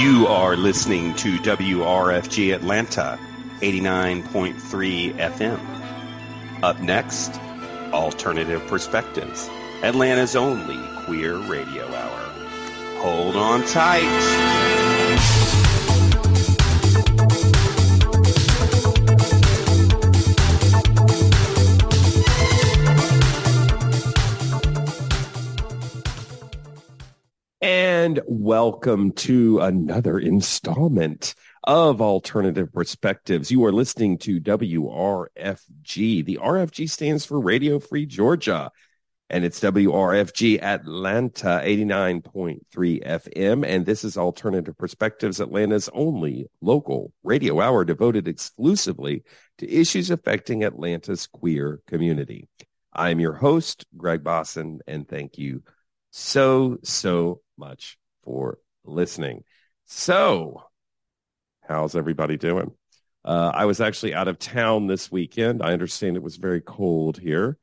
You are listening to WRFG Atlanta 89.3 FM. Up next, Alternative Perspectives, Atlanta's only queer radio hour. Hold on tight. And welcome to another installment of Alternative Perspectives. You are listening to WRFG. The RFG stands for Radio Free Georgia, and it's WRFG Atlanta 89.3 FM. And this is Alternative Perspectives, Atlanta's only local radio hour devoted exclusively to issues affecting Atlanta's queer community. I'm your host, Greg Bosson, and thank you so, so much for listening. So, how's everybody doing? Uh, I was actually out of town this weekend. I understand it was very cold here,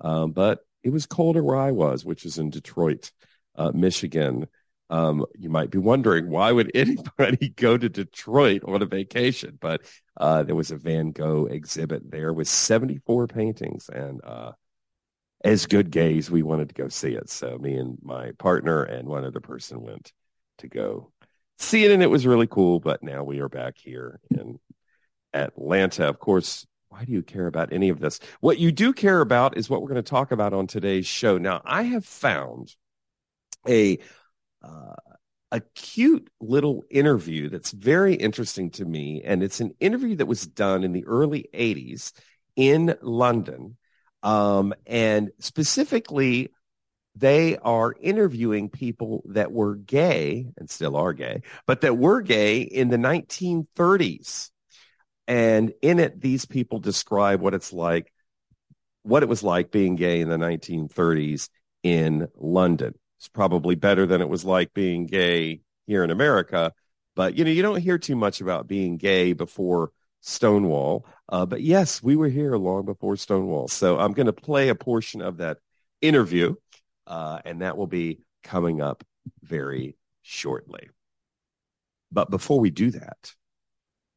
um, but it was colder where I was, which is in Detroit, uh, Michigan. Um, you might be wondering why would anybody go to Detroit on a vacation? But uh, there was a Van Gogh exhibit there with 74 paintings, and uh, as good gays, we wanted to go see it. So me and my partner and one other person went to go see it, and it was really cool. But now we are back here in Atlanta. Of course, why do you care about any of this? What you do care about is what we're going to talk about on today's show. Now, I have found a uh, a cute little interview that's very interesting to me, and it's an interview that was done in the early '80s in London um, and specifically, they are interviewing people that were gay and still are gay, but that were gay in the 1930s. And in it, these people describe what it's like, what it was like being gay in the 1930s in London. It's probably better than it was like being gay here in America. But, you know, you don't hear too much about being gay before Stonewall. Uh, but yes, we were here long before Stonewall. So I'm going to play a portion of that interview, uh, and that will be coming up very shortly. But before we do that,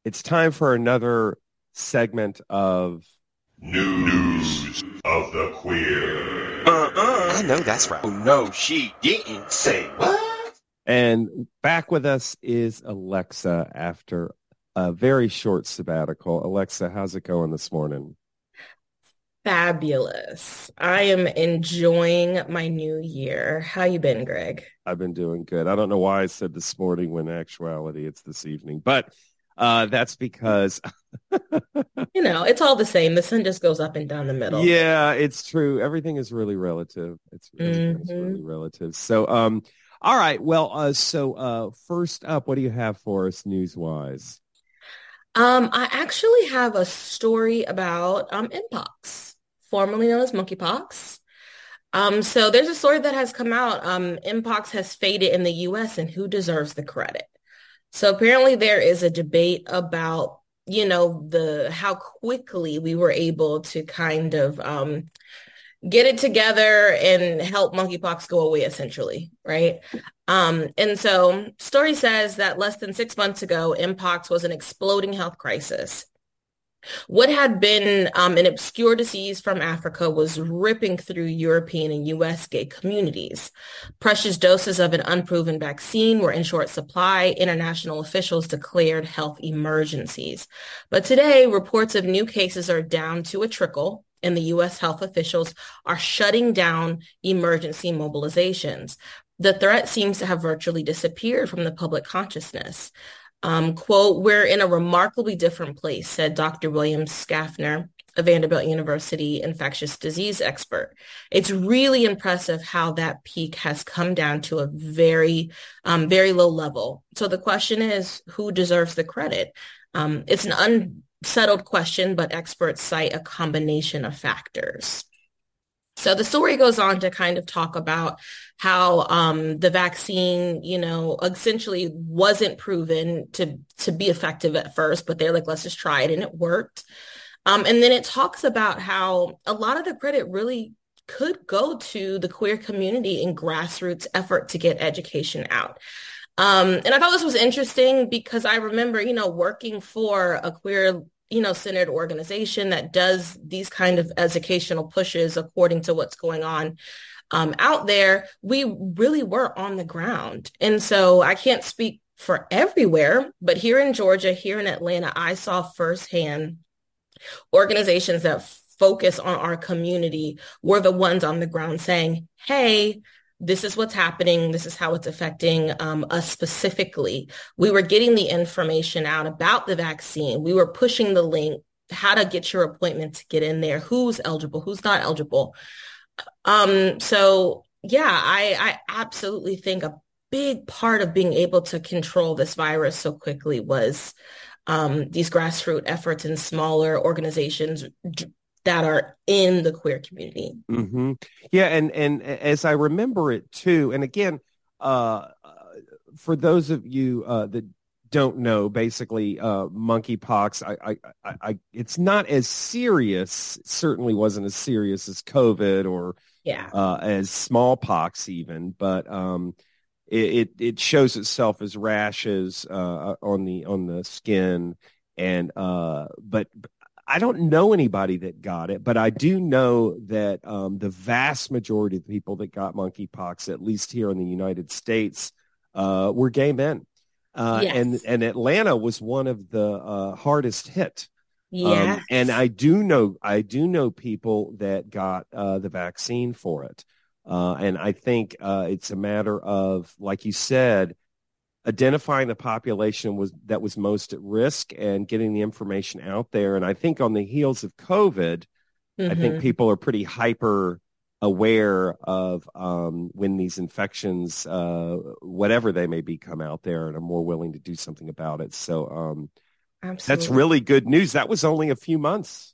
it's time for another segment of New News of the Queer. Uh-uh. I know that's right. Oh, no, she didn't say what? And back with us is Alexa after a very short sabbatical. Alexa, how's it going this morning? Fabulous. I am enjoying my new year. How you been, Greg? I've been doing good. I don't know why I said this morning when actuality it's this evening, but uh, that's because you know it's all the same. The sun just goes up and down the middle. Yeah, it's true. Everything is really relative. It's, mm-hmm. really relative. So, um, all right. Well, uh, so uh, first up, what do you have for us news wise? Um, I actually have a story about um, Mpox, formerly known as monkeypox. Um, so there's a story that has come out. Um, Mpox has faded in the U.S. and who deserves the credit? So apparently there is a debate about, you know, the how quickly we were able to kind of um, get it together and help monkeypox go away essentially right um, and so story says that less than six months ago mpox was an exploding health crisis what had been um, an obscure disease from Africa was ripping through European and U.S. gay communities. Precious doses of an unproven vaccine were in short supply. International officials declared health emergencies. But today, reports of new cases are down to a trickle and the U.S. health officials are shutting down emergency mobilizations. The threat seems to have virtually disappeared from the public consciousness. Um, quote, we're in a remarkably different place, said Dr. William Schaffner, a Vanderbilt University infectious disease expert. It's really impressive how that peak has come down to a very, um, very low level. So the question is, who deserves the credit? Um, it's an un- settled question, but experts cite a combination of factors. So the story goes on to kind of talk about how um, the vaccine, you know, essentially wasn't proven to to be effective at first, but they're like, let's just try it, and it worked. Um, and then it talks about how a lot of the credit really could go to the queer community and grassroots effort to get education out. Um, and I thought this was interesting because I remember, you know, working for a queer, you know, centered organization that does these kind of educational pushes according to what's going on um, out there. We really were on the ground. And so I can't speak for everywhere, but here in Georgia, here in Atlanta, I saw firsthand organizations that focus on our community were the ones on the ground saying, hey, this is what's happening. This is how it's affecting um, us specifically. We were getting the information out about the vaccine. We were pushing the link, how to get your appointment to get in there, who's eligible, who's not eligible. Um, so yeah, I, I absolutely think a big part of being able to control this virus so quickly was um, these grassroots efforts in smaller organizations that are in the queer community. Mm-hmm. Yeah, and and as I remember it too, and again, uh, for those of you uh, that don't know, basically, uh, monkeypox, I, I, I, I, it's not as serious. Certainly wasn't as serious as COVID or yeah, uh, as smallpox even, but um, it, it, it shows itself as rashes uh, on the on the skin and uh, but I don't know anybody that got it, but I do know that um, the vast majority of the people that got monkeypox, at least here in the United States, uh, were gay men. Uh, yes. and, and Atlanta was one of the uh, hardest hit. Yeah. Um, and I do know, I do know people that got uh, the vaccine for it. Uh, and I think uh, it's a matter of, like you said, identifying the population was that was most at risk and getting the information out there. And I think on the heels of COVID, mm-hmm. I think mm-hmm. people are pretty hyper aware of um, when these infections, uh, whatever they may be, come out there and are more willing to do something about it. So um, that's really good news. That was only a few months.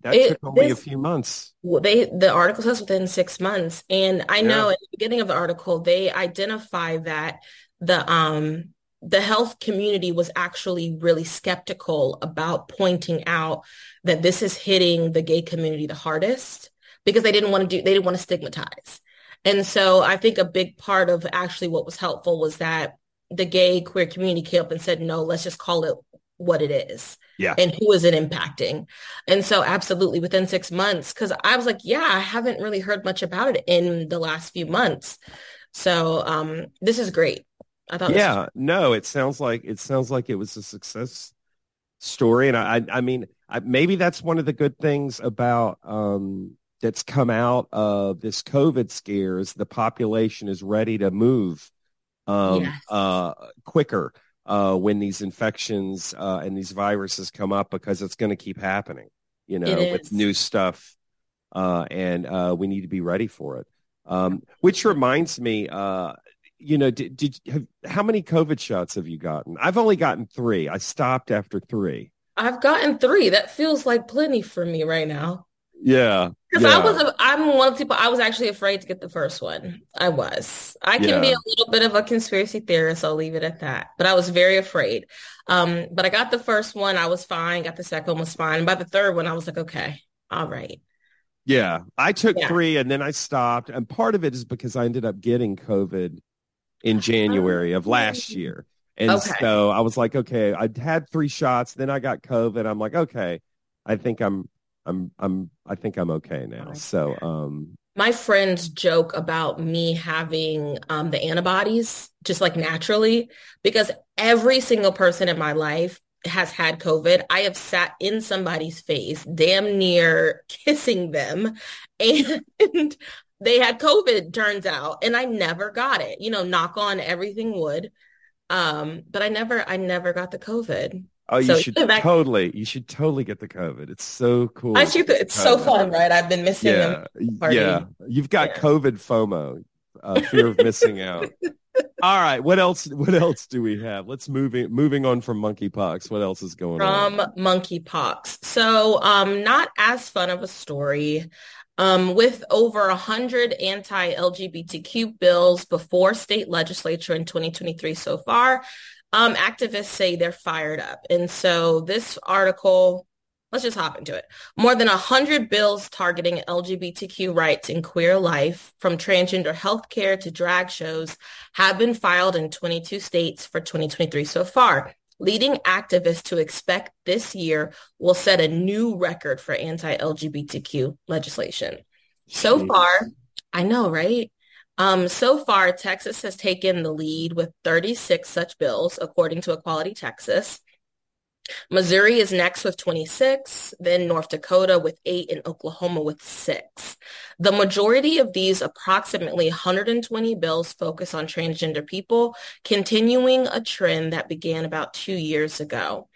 That it, took only this, a few months. Well, they the article says within six months, and I know at the beginning of the article they identify that the um the health community was actually really skeptical about pointing out that this is hitting the gay community the hardest because they didn't want to do they didn't want to stigmatize. And so I think a big part of actually what was helpful was that the gay queer community came up and said, no, let's just call it what it is. Yeah. And who is it impacting? And so absolutely within six months, because I was like, yeah, I haven't really heard much about it in the last few months. So um, this is great. I thought. Yeah, was- no, it sounds like it sounds like it was a success story, and I, I mean, I, maybe that's one of the good things about um, that's come out of this COVID scare is the population is ready to move um, yes. uh, quicker uh, when these infections uh, and these viruses come up because it's going to keep happening, you know, with new stuff, uh, and uh, we need to be ready for it. Um, which reminds me, uh, you know, did, did have, how many COVID shots have you gotten? I've only gotten three. I stopped after three. I've gotten three. That feels like plenty for me right now. Yeah. Because yeah. I was, I'm one of the people, I was actually afraid to get the first one. I was. I can yeah. be a little bit of a conspiracy theorist. I'll leave it at that. But I was very afraid. Um, but I got the first one. I was fine. Got the second one was fine. And by the third one, I was like, okay, all right. Yeah. I took yeah. three and then I stopped. And part of it is because I ended up getting COVID in January of last year. And okay. so I was like, okay, I had three shots, then I got COVID. I'm like, okay, I think I'm, I'm, I'm, I think I'm okay now. So, um, my friends joke about me having um, the antibodies just like naturally because every single person in my life has had COVID. I have sat in somebody's face, damn near kissing them. And they had COVID, turns out, and I never got it. You know, knock on everything wood. Um, but I never, I never got the COVID. Oh, you so should back, totally, you should totally get the COVID. It's so cool. I should, it's so fun, right? I've been missing yeah, Yeah, you've got yeah. COVID FOMO, uh, fear of missing out. All right, what else? What else do we have? Let's moving moving on from monkeypox. What else is going from on? From monkeypox. So, um, not as fun of a story. Um, with over 100 anti-LGBTQ bills before state legislature in 2023 so far, um, activists say they're fired up. And so this article let's just hop into it. More than 100 bills targeting LGBTQ rights and queer life, from transgender healthcare to drag shows, have been filed in 22 states for 2023 so far. Leading activists to expect this year will set a new record for anti-LGBTQ legislation. So far, I know, right? Um, so far, Texas has taken the lead with 36 such bills, according to Equality Texas. Missouri is next with 26, then North Dakota with eight, and Oklahoma with six. The majority of these approximately 120 bills focus on transgender people, continuing a trend that began about two years ago.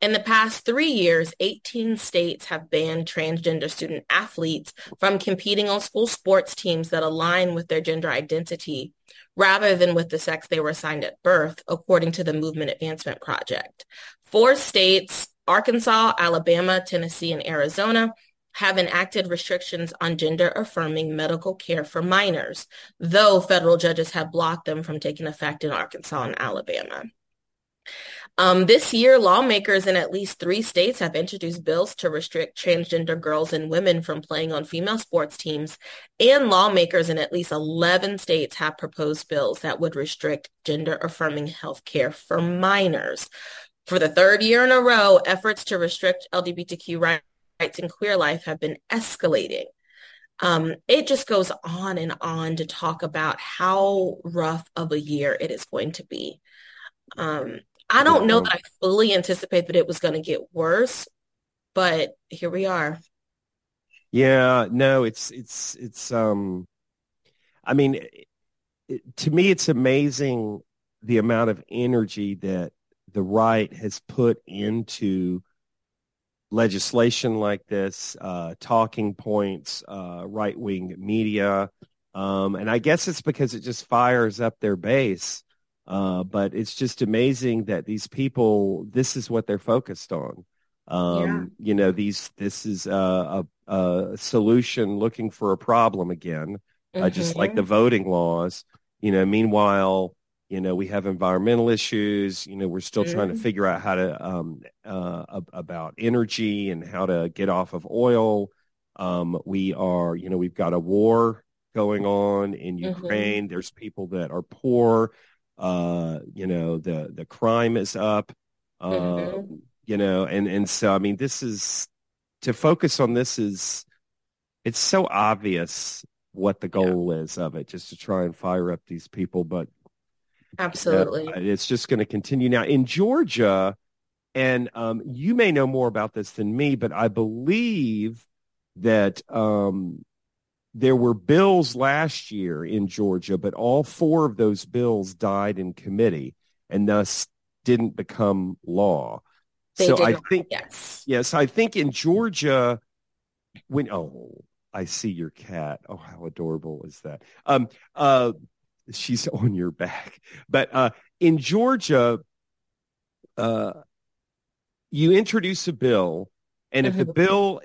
In the past three years, 18 states have banned transgender student athletes from competing on school sports teams that align with their gender identity rather than with the sex they were assigned at birth, according to the Movement Advancement Project. Four states, Arkansas, Alabama, Tennessee, and Arizona, have enacted restrictions on gender affirming medical care for minors, though federal judges have blocked them from taking effect in Arkansas and Alabama. Um, this year, lawmakers in at least three states have introduced bills to restrict transgender girls and women from playing on female sports teams, and lawmakers in at least 11 states have proposed bills that would restrict gender-affirming health care for minors. For the third year in a row, efforts to restrict LGBTQ rights and queer life have been escalating. Um, it just goes on and on to talk about how rough of a year it is going to be. Um, I don't know that I fully anticipate that it was going to get worse, but here we are. Yeah, no, it's it's it's um I mean it, to me it's amazing the amount of energy that the right has put into legislation like this, uh, talking points, uh, right-wing media. Um, and I guess it's because it just fires up their base. Uh, but it's just amazing that these people, this is what they're focused on. Um, yeah. You know, these this is a, a, a, solution looking for a problem again, mm-hmm. uh, just like the voting laws. You know, meanwhile, you know, we have environmental issues. You know, we're still mm-hmm. trying to figure out how to um, uh, about energy and how to get off of oil. Um, we are, you know, we've got a war going on in mm-hmm. Ukraine. Mm-hmm. There's people that are poor. Uh, you know, the the crime is up. Uh, mm-hmm. You know, and and so I mean, this is to focus on this is it's so obvious what the goal yeah. is of it, just to try and fire up these people. But absolutely, you know, it's just going to continue now in Georgia. And um, you may know more about this than me, but I believe that um, there were bills last year in Georgia, but all four of those bills died in committee and thus didn't become law. They so I think yes, yes, I think in Georgia, when oh, I see your cat. Oh, how adorable is that? Um, uh, she's on your back. But uh, in Georgia, uh, you introduce a bill, and if the mm-hmm. bill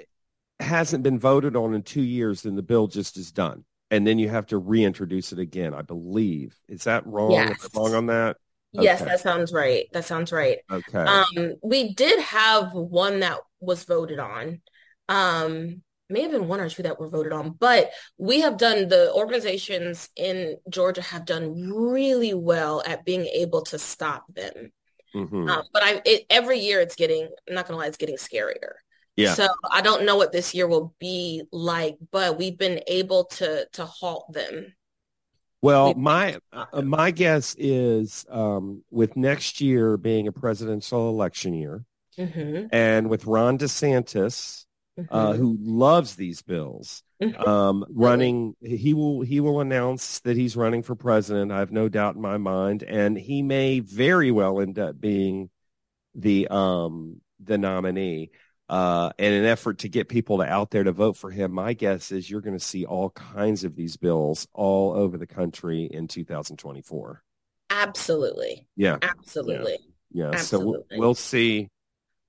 hasn't been voted on in two years, then the bill just is done. And then you have to reintroduce it again, I believe. Is that wrong? Yes. wrong on that? Yes, that sounds right. That sounds right. Okay. Um, we did have one that was voted on. Um, may have been one or two that were voted on, but we have done the organizations in Georgia have done really well at being able to stop them. Mm-hmm. Um, but I, it, every year it's getting, I'm not gonna lie, it's getting scarier. Yeah. So I don't know what this year will be like, but we've been able to to halt them. Well, my uh, my guess is um, with next year being a presidential election year, mm-hmm. and with Ron DeSantis, uh, mm-hmm. uh, who loves these bills, mm-hmm. um, running, he will he will announce that he's running for president. I have no doubt in my mind, and he may very well end up being the um, the nominee uh, in an effort to get people to out there to vote for him, my guess is you're going to see all kinds of these bills all over the country in 2024. Absolutely. Yeah. Absolutely. Yeah. yeah. Absolutely. So we'll, we'll, see.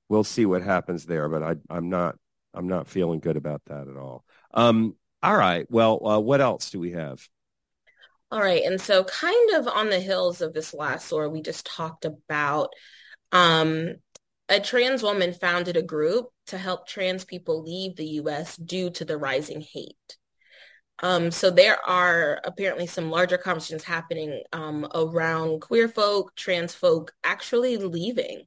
We'll see what happens there, but I, I'm not. I'm not feeling good about that at all. Um, all right. Well, uh, what else do we have? All right. And so kind of on the hills of this last story we just talked about, um, a trans woman founded a group to help trans people leave the U.S. due to the rising hate. Um, so there are apparently some larger conversations happening um, around queer folk, trans folk actually leaving,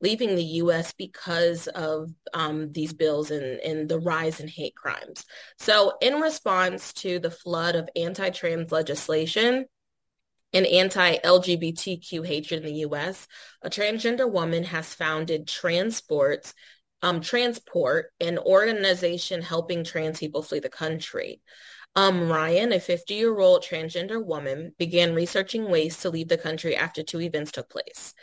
leaving the U.S. because of um, these bills and, and the rise in hate crimes. So in response to the flood of anti-trans legislation, and anti-LGBTQ hatred in the U.S., a transgender woman has founded Transports, um, Transport, an organization helping trans people flee the country. Um, Ryan, a 50-year-old transgender woman, began researching ways to leave the country after two events took place.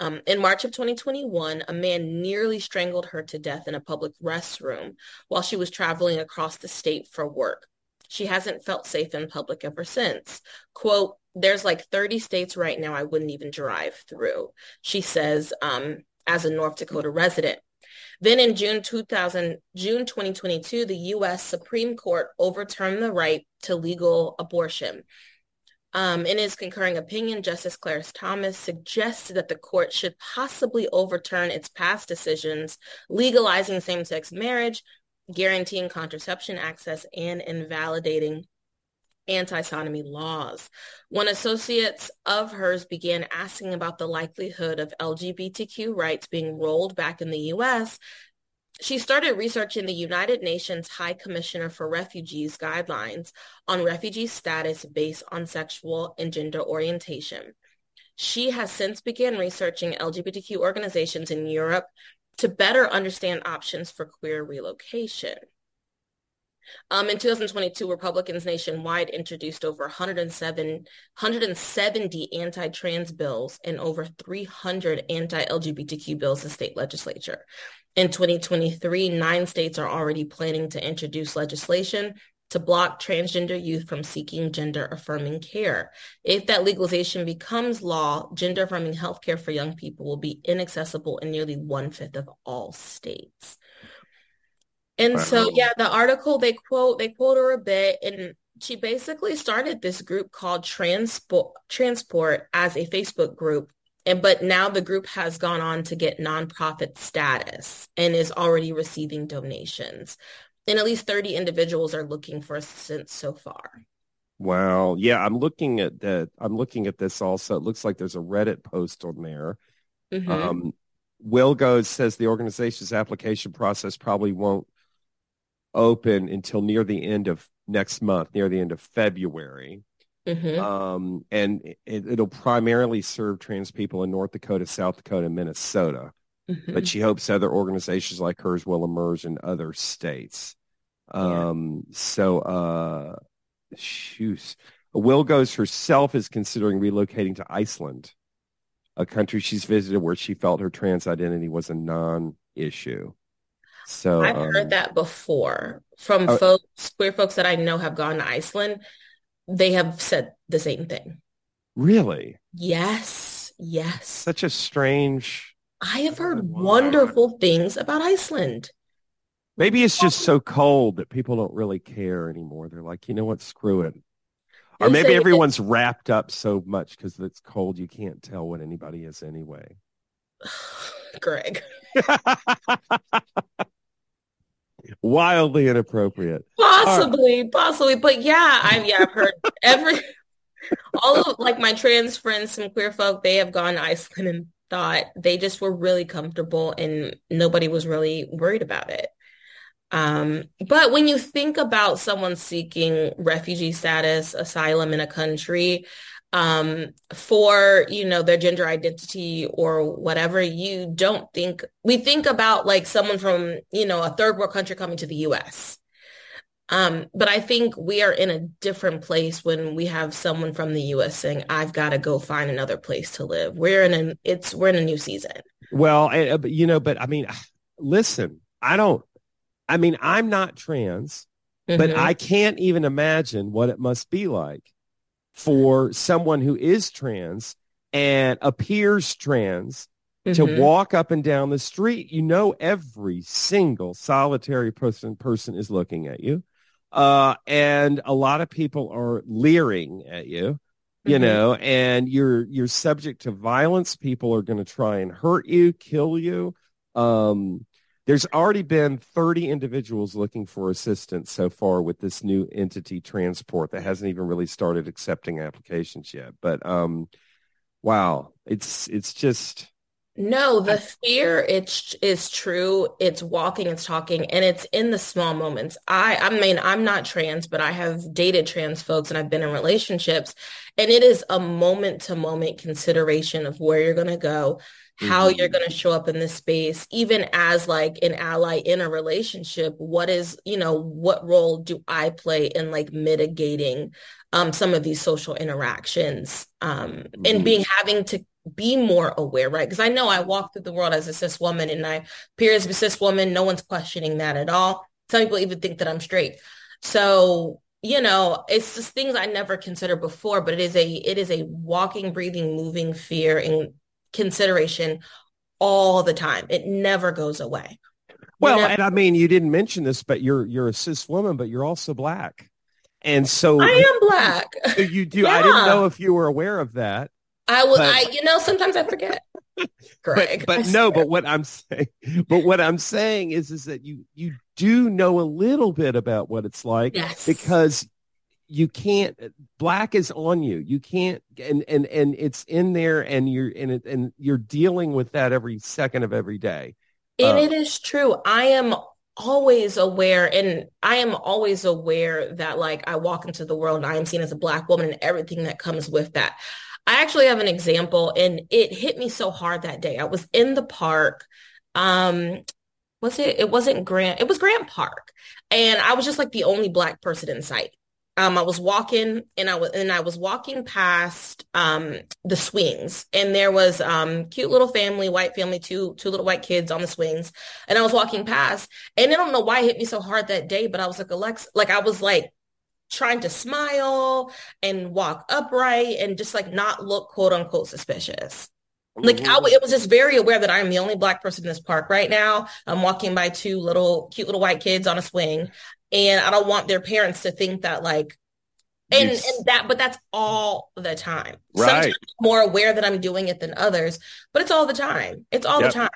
Um, in March of 2021, a man nearly strangled her to death in a public restroom while she was traveling across the state for work. She hasn't felt safe in public ever since. Quote, there's like 30 states right now I wouldn't even drive through, she says, um, as a North Dakota resident. Then in June 2000, June 2022, the U.S. Supreme Court overturned the right to legal abortion. Um, in his concurring opinion, Justice Clarence Thomas suggested that the court should possibly overturn its past decisions legalizing same-sex marriage, guaranteeing contraception access, and invalidating anti-sodomy laws. When associates of hers began asking about the likelihood of LGBTQ rights being rolled back in the U.S., she started researching the United Nations High Commissioner for Refugees guidelines on refugee status based on sexual and gender orientation. She has since begun researching LGBTQ organizations in Europe to better understand options for queer relocation. Um, in 2022, Republicans nationwide introduced over 107, 170 anti-trans bills and over 300 anti-LGBTQ bills in state legislature. In 2023, nine states are already planning to introduce legislation to block transgender youth from seeking gender affirming care. If that legalization becomes law, gender affirming healthcare for young people will be inaccessible in nearly one fifth of all states. And so, yeah, the article they quote they quote her a bit, and she basically started this group called Transport Transport as a Facebook group, and but now the group has gone on to get nonprofit status and is already receiving donations, and at least thirty individuals are looking for assistance so far. Wow. Yeah, I'm looking at that. I'm looking at this also. It looks like there's a Reddit post on there. Mm-hmm. Um, Will goes says the organization's application process probably won't open until near the end of next month, near the end of February. Mm-hmm. Um, and it, will primarily serve trans people in North Dakota, South Dakota, and Minnesota. Mm-hmm. But she hopes other organizations like hers will emerge in other states. Um, yeah. So, uh, shoes. Will Goes herself is considering relocating to Iceland, a country she's visited where she felt her trans identity was a non-issue. So I've um, heard that before from uh, folks, queer folks that I know have gone to Iceland. They have said the same thing. Really? Yes. Yes. Such a strange. I have heard wonderful things about Iceland. Maybe it's just so cold that people don't really care anymore. They're like, you know what? Screw it. Or maybe everyone's wrapped up so much because it's cold you can't tell what anybody is anyway. Greg. wildly inappropriate. Possibly, right. possibly, but yeah, I've yeah, I've heard every all of like my trans friends, some queer folk, they have gone to Iceland and thought they just were really comfortable and nobody was really worried about it. Um, but when you think about someone seeking refugee status, asylum in a country, um, for, you know, their gender identity or whatever, you don't think, we think about like someone from, you know, a third world country coming to the US. Um, but I think we are in a different place when we have someone from the US saying, I've got to go find another place to live. We're in a, it's, we're in a new season. Well, uh, you know, but I mean, listen, I don't, I mean, I'm not trans, mm-hmm. but I can't even imagine what it must be like for someone who is trans and appears trans mm-hmm. to walk up and down the street. You know, every single solitary person person is looking at you. Uh, and a lot of people are leering at you, you mm-hmm. know, and you're, you're subject to violence. People are going to try and hurt you, kill you. Um, there's already been 30 individuals looking for assistance so far with this new entity transport that hasn't even really started accepting applications yet. But um, wow, it's it's just no, the fear it's is true. It's walking, it's talking, and it's in the small moments. I I mean, I'm not trans, but I have dated trans folks and I've been in relationships, and it is a moment to moment consideration of where you're going to go, how mm-hmm. you're going to show up in this space even as like an ally in a relationship what is you know what role do i play in like mitigating um, some of these social interactions um, mm-hmm. and being having to be more aware right because i know i walk through the world as a cis woman and i appear as a cis woman no one's questioning that at all some people even think that i'm straight so you know it's just things i never considered before but it is a it is a walking breathing moving fear and consideration all the time. It never goes away. Well, never- and I mean, you didn't mention this, but you're you're a cis woman, but you're also black, and so I am black. You do. Yeah. I didn't know if you were aware of that. I will. I you know sometimes I forget. Greg, but, but no, but what I'm saying, but what I'm saying is, is that you you do know a little bit about what it's like yes. because you can't black is on you. You can't and and and it's in there and you're and it and you're dealing with that every second of every day. And uh, it is true. I am always aware and i am always aware that like i walk into the world and i am seen as a black woman and everything that comes with that. I actually have an example and it hit me so hard that day. I was in the park um was it it wasn't grant it was grant park. And i was just like the only black person in sight um, I was walking and I was and I was walking past um, the swings and there was um, cute little family, white family, two two little white kids on the swings, and I was walking past and I don't know why it hit me so hard that day, but I was like Alexa, like I was like trying to smile and walk upright and just like not look quote unquote suspicious. Like I, it was just very aware that I'm the only black person in this park right now. I'm walking by two little cute little white kids on a swing and I don't want their parents to think that like and, yes. and that but that's all the time. Right. Sometimes I'm more aware that I'm doing it than others, but it's all the time. It's all yep. the time.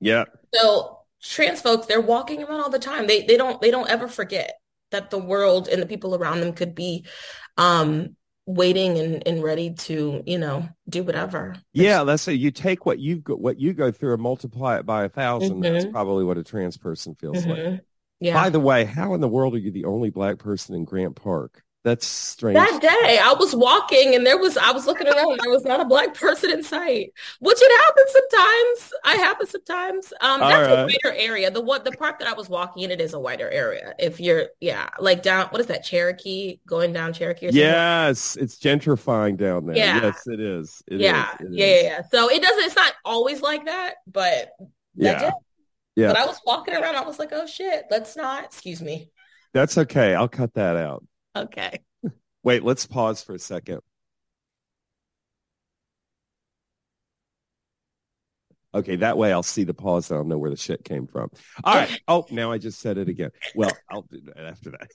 Yeah. So trans folks, they're walking around all the time. They they don't they don't ever forget that the world and the people around them could be um waiting and, and ready to you know do whatever yeah that's it you take what you've got what you go through and multiply it by a 1000 mm-hmm. that's probably what a trans person feels mm-hmm. like yeah. By the way, how in the world are you the only black person in Grant Park? That's strange. That day I was walking and there was I was looking around and there was not a black person in sight. Which it happens sometimes. I happen sometimes. Um that's right. a whiter area. The what the park that I was walking in, it is a whiter area. If you're yeah, like down what is that, Cherokee? Going down Cherokee Yes, it's gentrifying down there. Yeah. Yes, it is. It yeah. Is. It yeah, is. yeah, So it doesn't it's not always like that, but yeah. Yeah. But I was walking around, I was like, oh shit, let's not, excuse me. That's okay. I'll cut that out. Okay. Wait, let's pause for a second. Okay, that way I'll see the pause and I'll know where the shit came from. All right. Oh, now I just said it again. Well, I'll do that after that.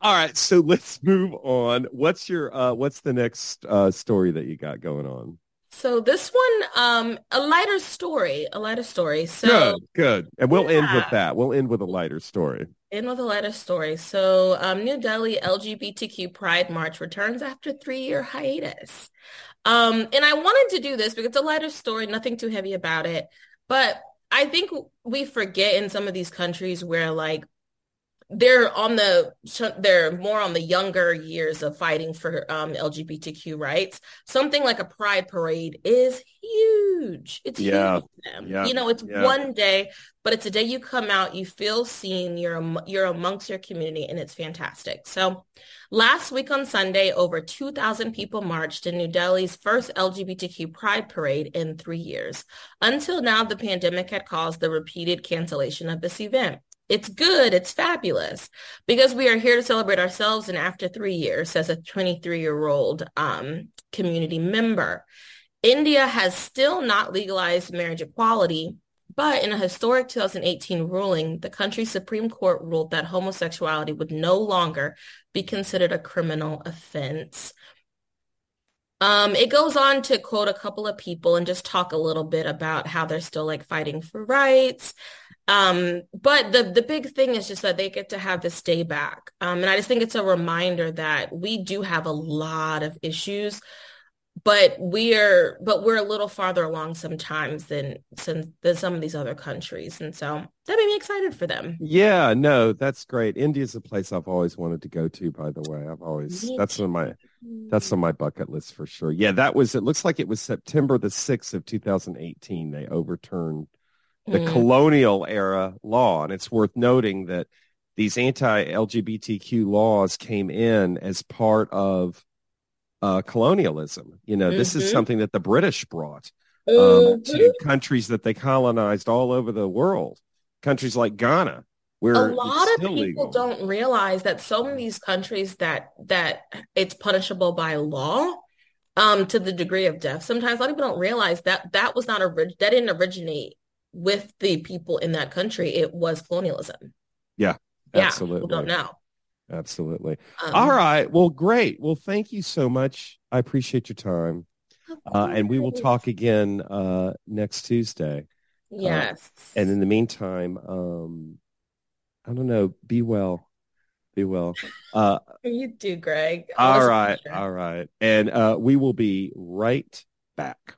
All right, so let's move on. What's your uh what's the next uh story that you got going on? So this one, um, a lighter story, a lighter story. So good, good, and we'll yeah. end with that. We'll end with a lighter story. End with a lighter story. So, um, New Delhi LGBTQ Pride March returns after three-year hiatus. Um, and I wanted to do this because it's a lighter story, nothing too heavy about it. But I think we forget in some of these countries where like they're on the they're more on the younger years of fighting for um, LGBTQ rights. Something like a pride parade is huge. It's yeah. huge. Yeah. You know, it's yeah. one day, but it's a day you come out, you feel seen, you're you're amongst your community, and it's fantastic. So, last week on Sunday, over 2,000 people marched in New Delhi's first LGBTQ pride parade in three years. Until now, the pandemic had caused the repeated cancellation of this event. It's good. It's fabulous because we are here to celebrate ourselves. And after three years, says a 23 year old um, community member, India has still not legalized marriage equality. But in a historic 2018 ruling, the country's Supreme Court ruled that homosexuality would no longer be considered a criminal offense. Um, it goes on to quote a couple of people and just talk a little bit about how they're still like fighting for rights. Um, but the the big thing is just that they get to have this day back. Um, and I just think it's a reminder that we do have a lot of issues but we're but we're a little farther along sometimes than than, than some of these other countries. And so that made me excited for them. Yeah no that's great. India's a place i've always wanted to go to by the way. I've always me that's too. on my that's on my bucket list for sure. Yeah that was it looks like it was september the 6th of 2018 they overturned the mm. colonial era law and it's worth noting that these anti-lgbtq laws came in as part of uh, colonialism. You know, mm-hmm. this is mm-hmm. something that the British brought um, mm-hmm. to countries that they colonized all over the world. Countries like Ghana, where a lot of people legal. don't realize that some of these countries that that it's punishable by law um, to the degree of death. Sometimes a lot of people don't realize that that was not a that didn't originate with the people in that country. It was colonialism. Yeah, absolutely. Yeah, people don't know. Absolutely. Um, All right. Well, great. Well, thank you so much. I appreciate your time. Uh, and we will talk again uh, next Tuesday. Uh, yes. Uh, and in the meantime, um, I don't know. Be well. Be well. Uh, you do, Greg. All right. All right. And uh, we will be right back.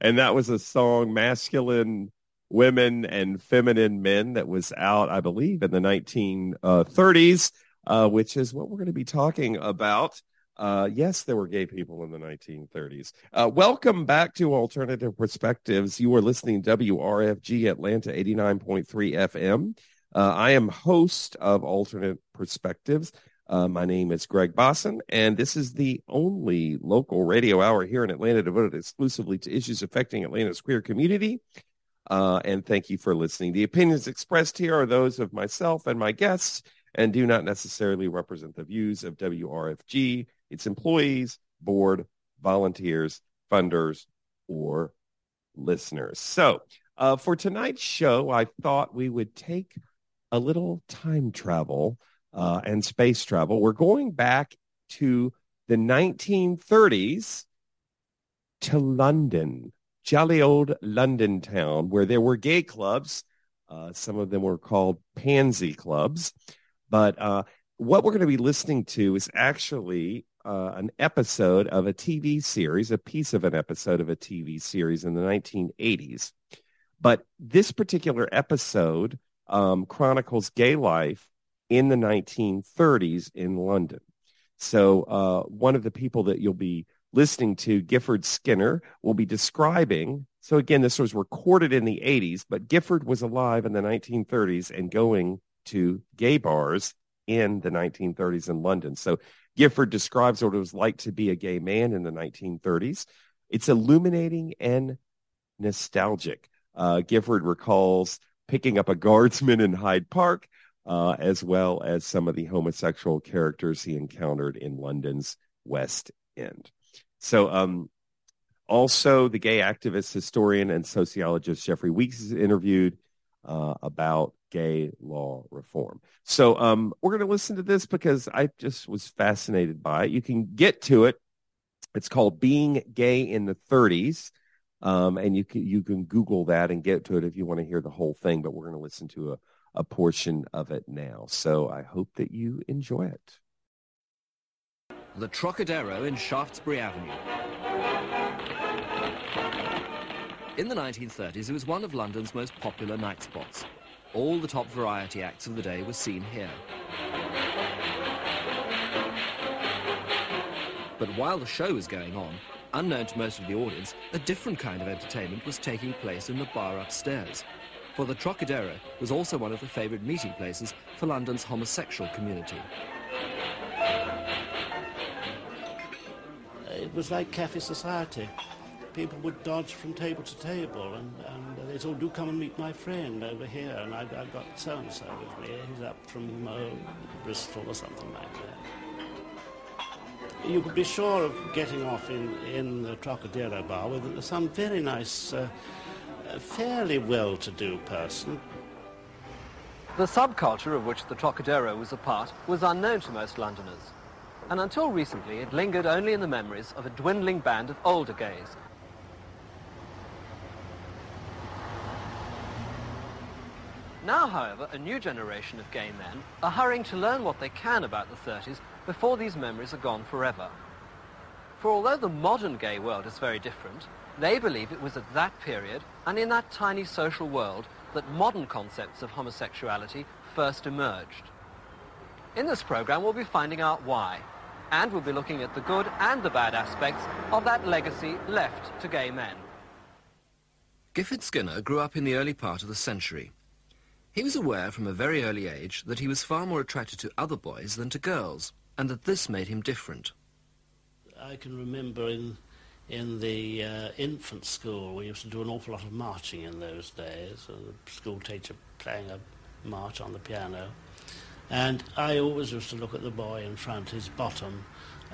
And that was a song masculine women and feminine men that was out i believe in the 1930s uh, which is what we're going to be talking about. Uh, yes there were gay people in the 1930s uh, welcome back to alternative perspectives. You are listening wrfg atlanta 89.3 fm uh, i am host of alternate perspectives uh, my name is Greg Bosson, and this is the only local radio hour here in Atlanta devoted exclusively to issues affecting Atlanta's queer community. Uh, and thank you for listening. The opinions expressed here are those of myself and my guests and do not necessarily represent the views of WRFG, its employees, board, volunteers, funders, or listeners. So uh, for tonight's show, I thought we would take a little time travel uh, and space travel. We're going back to the 1930s to London, jolly old London town, where there were gay clubs. Uh, some of them were called pansy clubs. But uh, what we're going to be listening to is actually uh, an episode of a TV series, a piece of an episode of a TV series in the 1980s. But this particular episode um, chronicles gay life in the 1930s in London. So uh, one of the people that you'll be listening to, Gifford Skinner, will be describing. So again, this was recorded in the 80s, but Gifford was alive in the 1930s and going to gay bars in the 1930s in London. So Gifford describes what it was like to be a gay man in the 1930s. It's illuminating and nostalgic. Uh, Gifford recalls picking up a guardsman in Hyde Park, uh, as well as some of the homosexual characters he encountered in London's West End. So, um, also the gay activist, historian, and sociologist Jeffrey Weeks is interviewed uh, about gay law reform. So um, we're going to listen to this because I just was fascinated by it. You can get to it. It's called Being Gay in the 30s. Um, and you can you can Google that and get to it if you want to hear the whole thing. But we're going to listen to a, a portion of it now. So I hope that you enjoy it. The Trocadero in Shaftesbury Avenue. In the 1930s, it was one of London's most popular night spots. All the top variety acts of the day were seen here. But while the show was going on, unknown to most of the audience, a different kind of entertainment was taking place in the bar upstairs. For the Trocadero was also one of the favourite meeting places for London's homosexual community. It was like cafe society people would dodge from table to table, and, and they'd say, oh, do come and meet my friend over here, and I've, I've got so-and-so with me. He's up from uh, Bristol or something like that. You could be sure of getting off in, in the Trocadero bar with some very nice, uh, fairly well-to-do person. The subculture of which the Trocadero was a part was unknown to most Londoners and until recently it lingered only in the memories of a dwindling band of older gays Now, however, a new generation of gay men are hurrying to learn what they can about the 30s before these memories are gone forever. For although the modern gay world is very different, they believe it was at that period and in that tiny social world that modern concepts of homosexuality first emerged. In this program, we'll be finding out why, and we'll be looking at the good and the bad aspects of that legacy left to gay men. Gifford Skinner grew up in the early part of the century he was aware from a very early age that he was far more attracted to other boys than to girls, and that this made him different. I can remember in, in the uh, infant school, we used to do an awful lot of marching in those days, and the school teacher playing a march on the piano. And I always used to look at the boy in front, his bottom,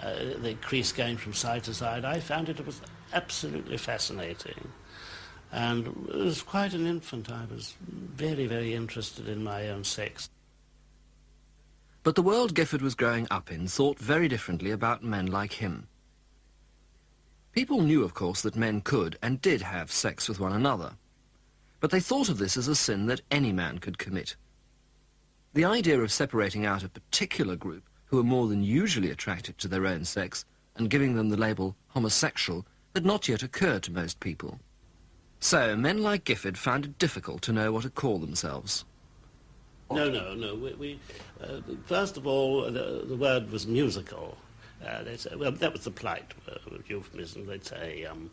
uh, the crease going from side to side. I found it, was absolutely fascinating. And as quite an infant, I was very, very interested in my own sex. But the world Gifford was growing up in thought very differently about men like him. People knew, of course, that men could and did have sex with one another. But they thought of this as a sin that any man could commit. The idea of separating out a particular group who were more than usually attracted to their own sex and giving them the label homosexual had not yet occurred to most people. So, men like Gifford found it difficult to know what to call themselves. No, no, no. We, we uh, first of all, the, the, word was musical. Uh, say, well, that was the plight uh, euphemism. They'd say, um,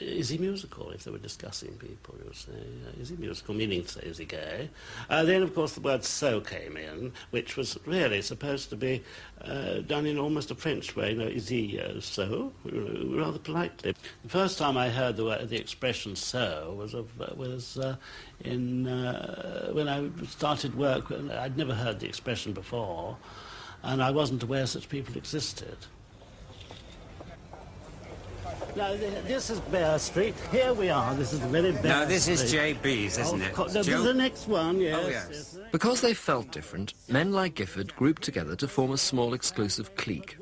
is he musical? If they were discussing people, you would say, uh, is he musical? Meaning to say, is he gay? Uh, then, of course, the word so came in, which was really supposed to be uh, done in almost a French way. You know, is he uh, so? Rather politely. The first time I heard the, word, the expression so was, of, uh, was in, when I started work. I'd never heard the expression before, and I wasn't aware such people existed. Now, this is Bear Street. Here we are. This is the very Bear No, this Street. is JB's, isn't it? This is the next one, oh, yes. Oh, yes. Because they felt different, men like Gifford grouped together to form a small exclusive clique.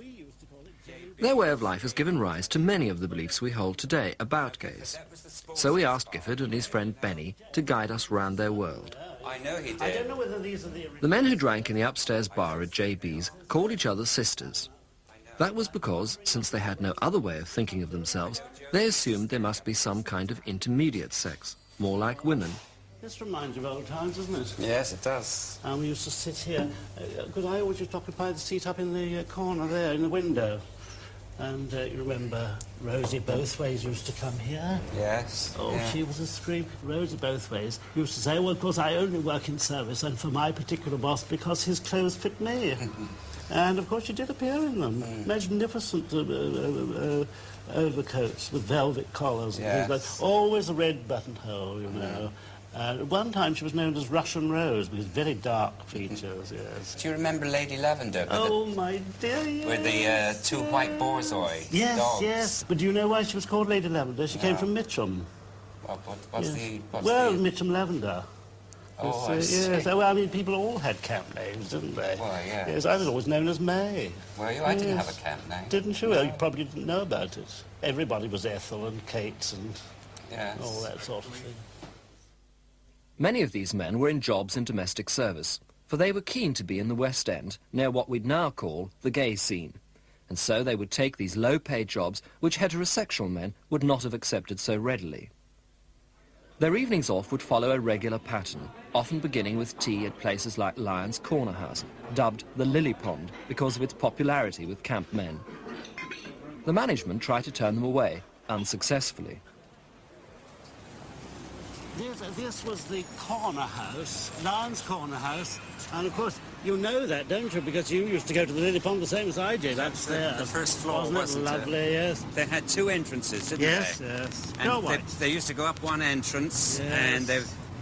Their way of life has given rise to many of the beliefs we hold today about gays. So we asked Gifford and his friend Benny to guide us round their world. I know he did. I don't know whether these are the... The men who drank in the upstairs bar at JB's called each other sisters. That was because, since they had no other way of thinking of themselves, they assumed there must be some kind of intermediate sex, more like women. This reminds you of old times, doesn't it? Yes, it does. And we used to sit here, because uh, I always used to occupy the seat up in the uh, corner there, in the window. And uh, you remember Rosie Bothways used to come here? Yes. Oh, yeah. she was a scream. Rosie Bothways used to say, well, of course, I only work in service and for my particular boss because his clothes fit me. and, of course, she did appear in them. Mm. Magnificent uh, uh, uh, overcoats with velvet collars and things like Always a red buttonhole, you know. And at one time she was known as Russian Rose because very dark features, yes. Do you remember Lady Lavender Oh, my dear, the, yes. with the uh, two white borzoi Yes, dogs? yes. But do you know why she was called Lady Lavender? She came from Mitcham. What, what, what's Yes. the... Well, the, Mitcham Lavender. oh, Yes, I uh, see. yes. Well, I mean, people all had camp names, didn't they? Well, yeah. Yes, I was always known as May. Were you? I didn't have a camp name. Didn't you? Well, you probably didn't know about it. Everybody was Ethel and Kate and Yes. all that sort of thing. Many of these men were in jobs in domestic service, for they were keen to be in the West End, near what we'd now call the gay scene. And so they would take these low-paid jobs which heterosexual men would not have accepted so readily. Their evenings off would follow a regular pattern, often beginning with tea at places like Lyons Corner House, dubbed the Lily Pond because of its popularity with camp men. The management tried to turn them away, unsuccessfully. This, uh, this was the corner house, Lyons Corner House. And of course, you know that, don't you? Because you used to go to the Lily Pond the same as I did That's the- the first floor, wasn't, wasn't it? it? Lovely, yes. They had two entrances, didn't Yes, they? yes. And Go they, they used to go up one entrance, Yes. and they,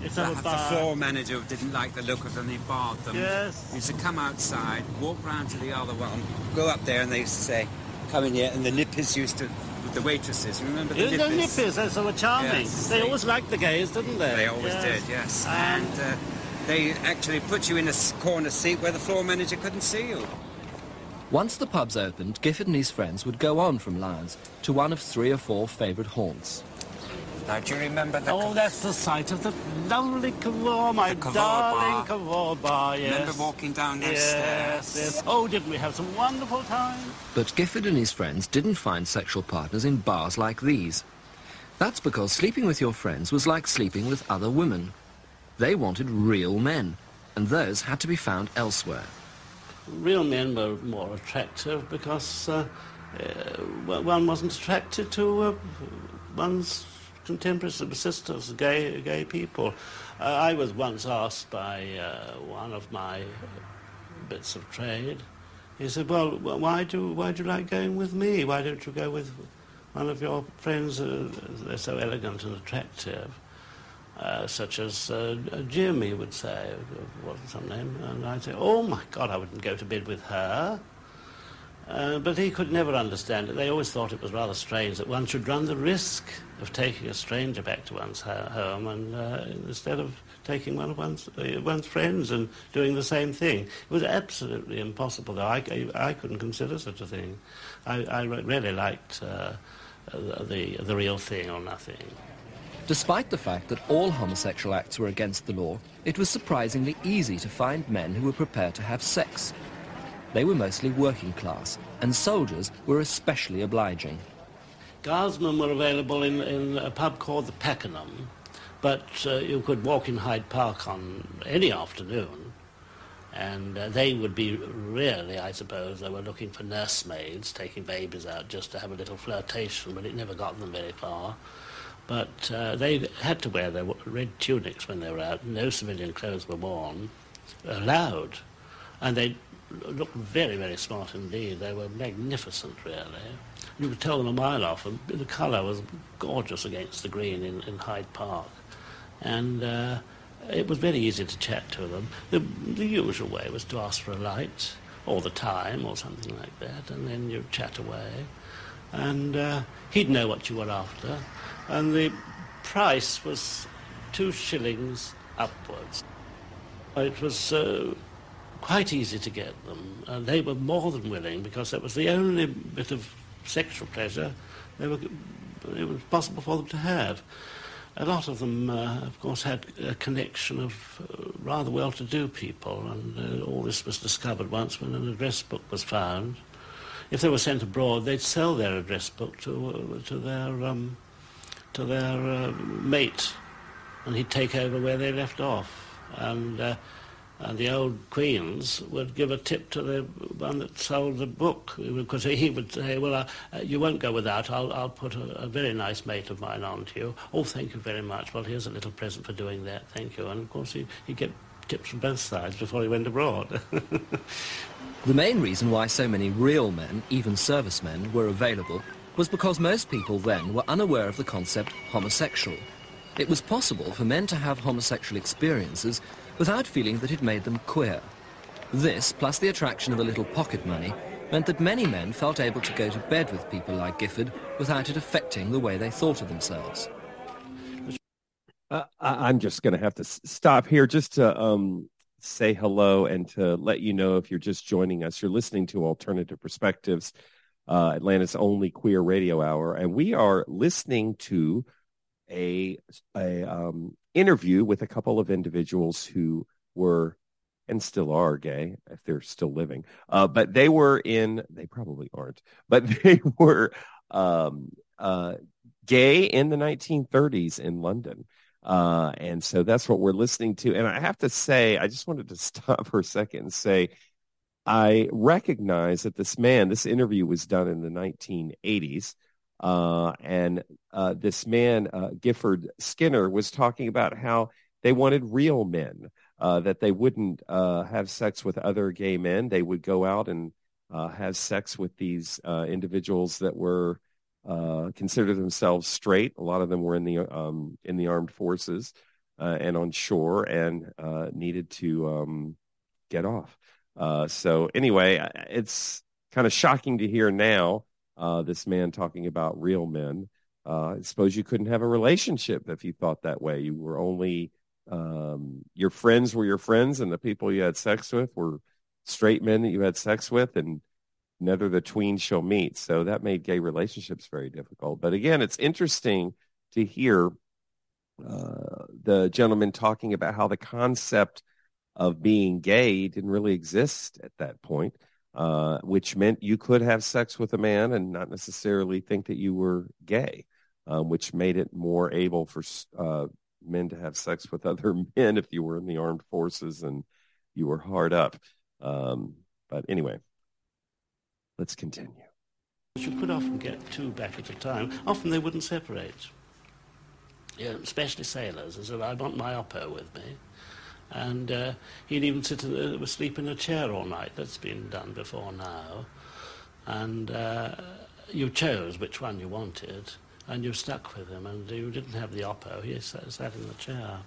It's the, the floor manager didn't like the look of them. He barred them. Yes. Used to come outside, walk round to the other one, go up there, and they used to say, "Come in here." And the nippers used to, with the waitresses. Remember the You know, nippers? nippies, that's so charming. Yes, they they- always liked the gays, didn't they? They always did, yes. And, And uh, they actually put you in a corner seat where the floor manager couldn't see you. Once the pubs opened, Gifford and his friends would go on from Lyons to one of three or four favourite haunts. Now, do you remember the? Oh, that's the site of the lovely Cavour, my The Cavour darling bar. Cavour bar, yes. Remember walking down those yes, stairs? yes. Oh, didn't we have some wonderful time? But Gifford and his friends didn't find sexual partners in bars like these. That's because sleeping with your friends was like sleeping with other women. They wanted real men, and those had to be found elsewhere. Real men were more attractive because uh, uh, one wasn't attracted to uh, one's contemporaries, sisters, gay, gay people. Uh, I was once asked by uh, one of my bits of trade, he said, well, why do, why do you like going with me? Why don't you go with one of your friends? Uh, they're so elegant and attractive. Uh, such as uh, Jim, he would say, wasn't some name, and I'd say, oh my God, I wouldn't go to bed with her. Uh, but he could never understand it. They always thought it was rather strange that one should run the risk of taking a stranger back to one's ho- home and uh, instead of taking one of one's, uh, one's friends and doing the same thing. It was absolutely impossible, though. I, I, I couldn't consider such a thing. I, I re- really liked uh, the, the real thing or nothing. Despite the fact that all homosexual acts were against the law, it was surprisingly easy to find men who were prepared to have sex. They were mostly working class, and soldiers were especially obliging. Guardsmen were available in, in a pub called the Pakenham, but uh, you could walk in Hyde Park on any afternoon, and uh, they would be really, I suppose, they were looking for nursemaids, taking babies out just to have a little flirtation, but it never got them very far. But uh, they had to wear their red tunics when they were out. No civilian clothes were worn, allowed. And they looked very, very smart indeed. They were magnificent, really. You could tell them a mile off. and The colour was gorgeous against the green in, in Hyde Park. And uh, it was very easy to chat to them. The, the usual way was to ask for a light, or the time, or something like that, and then you'd chat away. And uh, he'd know what you were after. And the price was two shillings upwards. It was uh, quite easy to get them, they were more than willing because that was the only bit of sexual pleasure they were, it was possible for them to have. A lot of them, uh, of course, had a connection of uh, rather well-to-do people, and uh, all this was discovered once when an address book was found. If they were sent abroad, they'd sell their address book to uh, to their um, to their uh, mate, and he'd take over where they left off. And uh, and the old queens would give a tip to the one that sold the book because he would say, well, uh, uh, you won't go without. I'll, I'll put a, a, very nice mate of mine on to you. Oh, thank you very much. Well, here's a little present for doing that. Thank you. And, of course, he, he'd get tips from both sides before he went abroad. the main reason why so many real men, even servicemen, were available was because most people then were unaware of the concept homosexual. It was possible for men to have homosexual experiences without feeling that it made them queer. This, plus the attraction of a little pocket money, meant that many men felt able to go to bed with people like Gifford without it affecting the way they thought of themselves. Uh, I'm just going to have to stop here just to um, say hello and to let you know if you're just joining us, you're listening to Alternative Perspectives, uh, Atlanta's only queer radio hour, and we are listening to a a um, interview with a couple of individuals who were and still are gay if they're still living. Uh, but they were in, they probably aren't, but they were um, uh, gay in the 1930s in London. Uh, and so that's what we're listening to. And I have to say, I just wanted to stop for a second and say, I recognize that this man, this interview was done in the 1980s. Uh, and uh, this man, uh, Gifford Skinner, was talking about how they wanted real men, uh, that they wouldn't uh, have sex with other gay men. They would go out and uh, have sex with these individuals that were considered themselves straight. A lot of them were in the um, in the armed forces and on shore and needed to um, get off. so anyway, it's kind of shocking to hear now uh, this man talking about real men. Uh, I suppose you couldn't have a relationship if you thought that way. You were only um, your friends were your friends, and the people you had sex with were straight men that you had sex with, and neither the tween shall meet. So that made gay relationships very difficult. But again, it's interesting to hear uh, the gentleman talking about how the concept of being gay didn't really exist at that point uh, which meant you could have sex with a man and not necessarily think that you were gay, um, which made it more able for uh, men to have sex with other men if you were in the armed forces and you were hard up. Um, but anyway, let's continue. You could often get two back at a time. Often they wouldn't separate. Yeah, especially sailors. They said, I want my oppo with me and uh, he'd even sit in, uh, sleep in a chair all night. That's been done before now, and uh, you chose which one you wanted, and you stuck with him, and you didn't have the oppo. He sat, sat in the chair.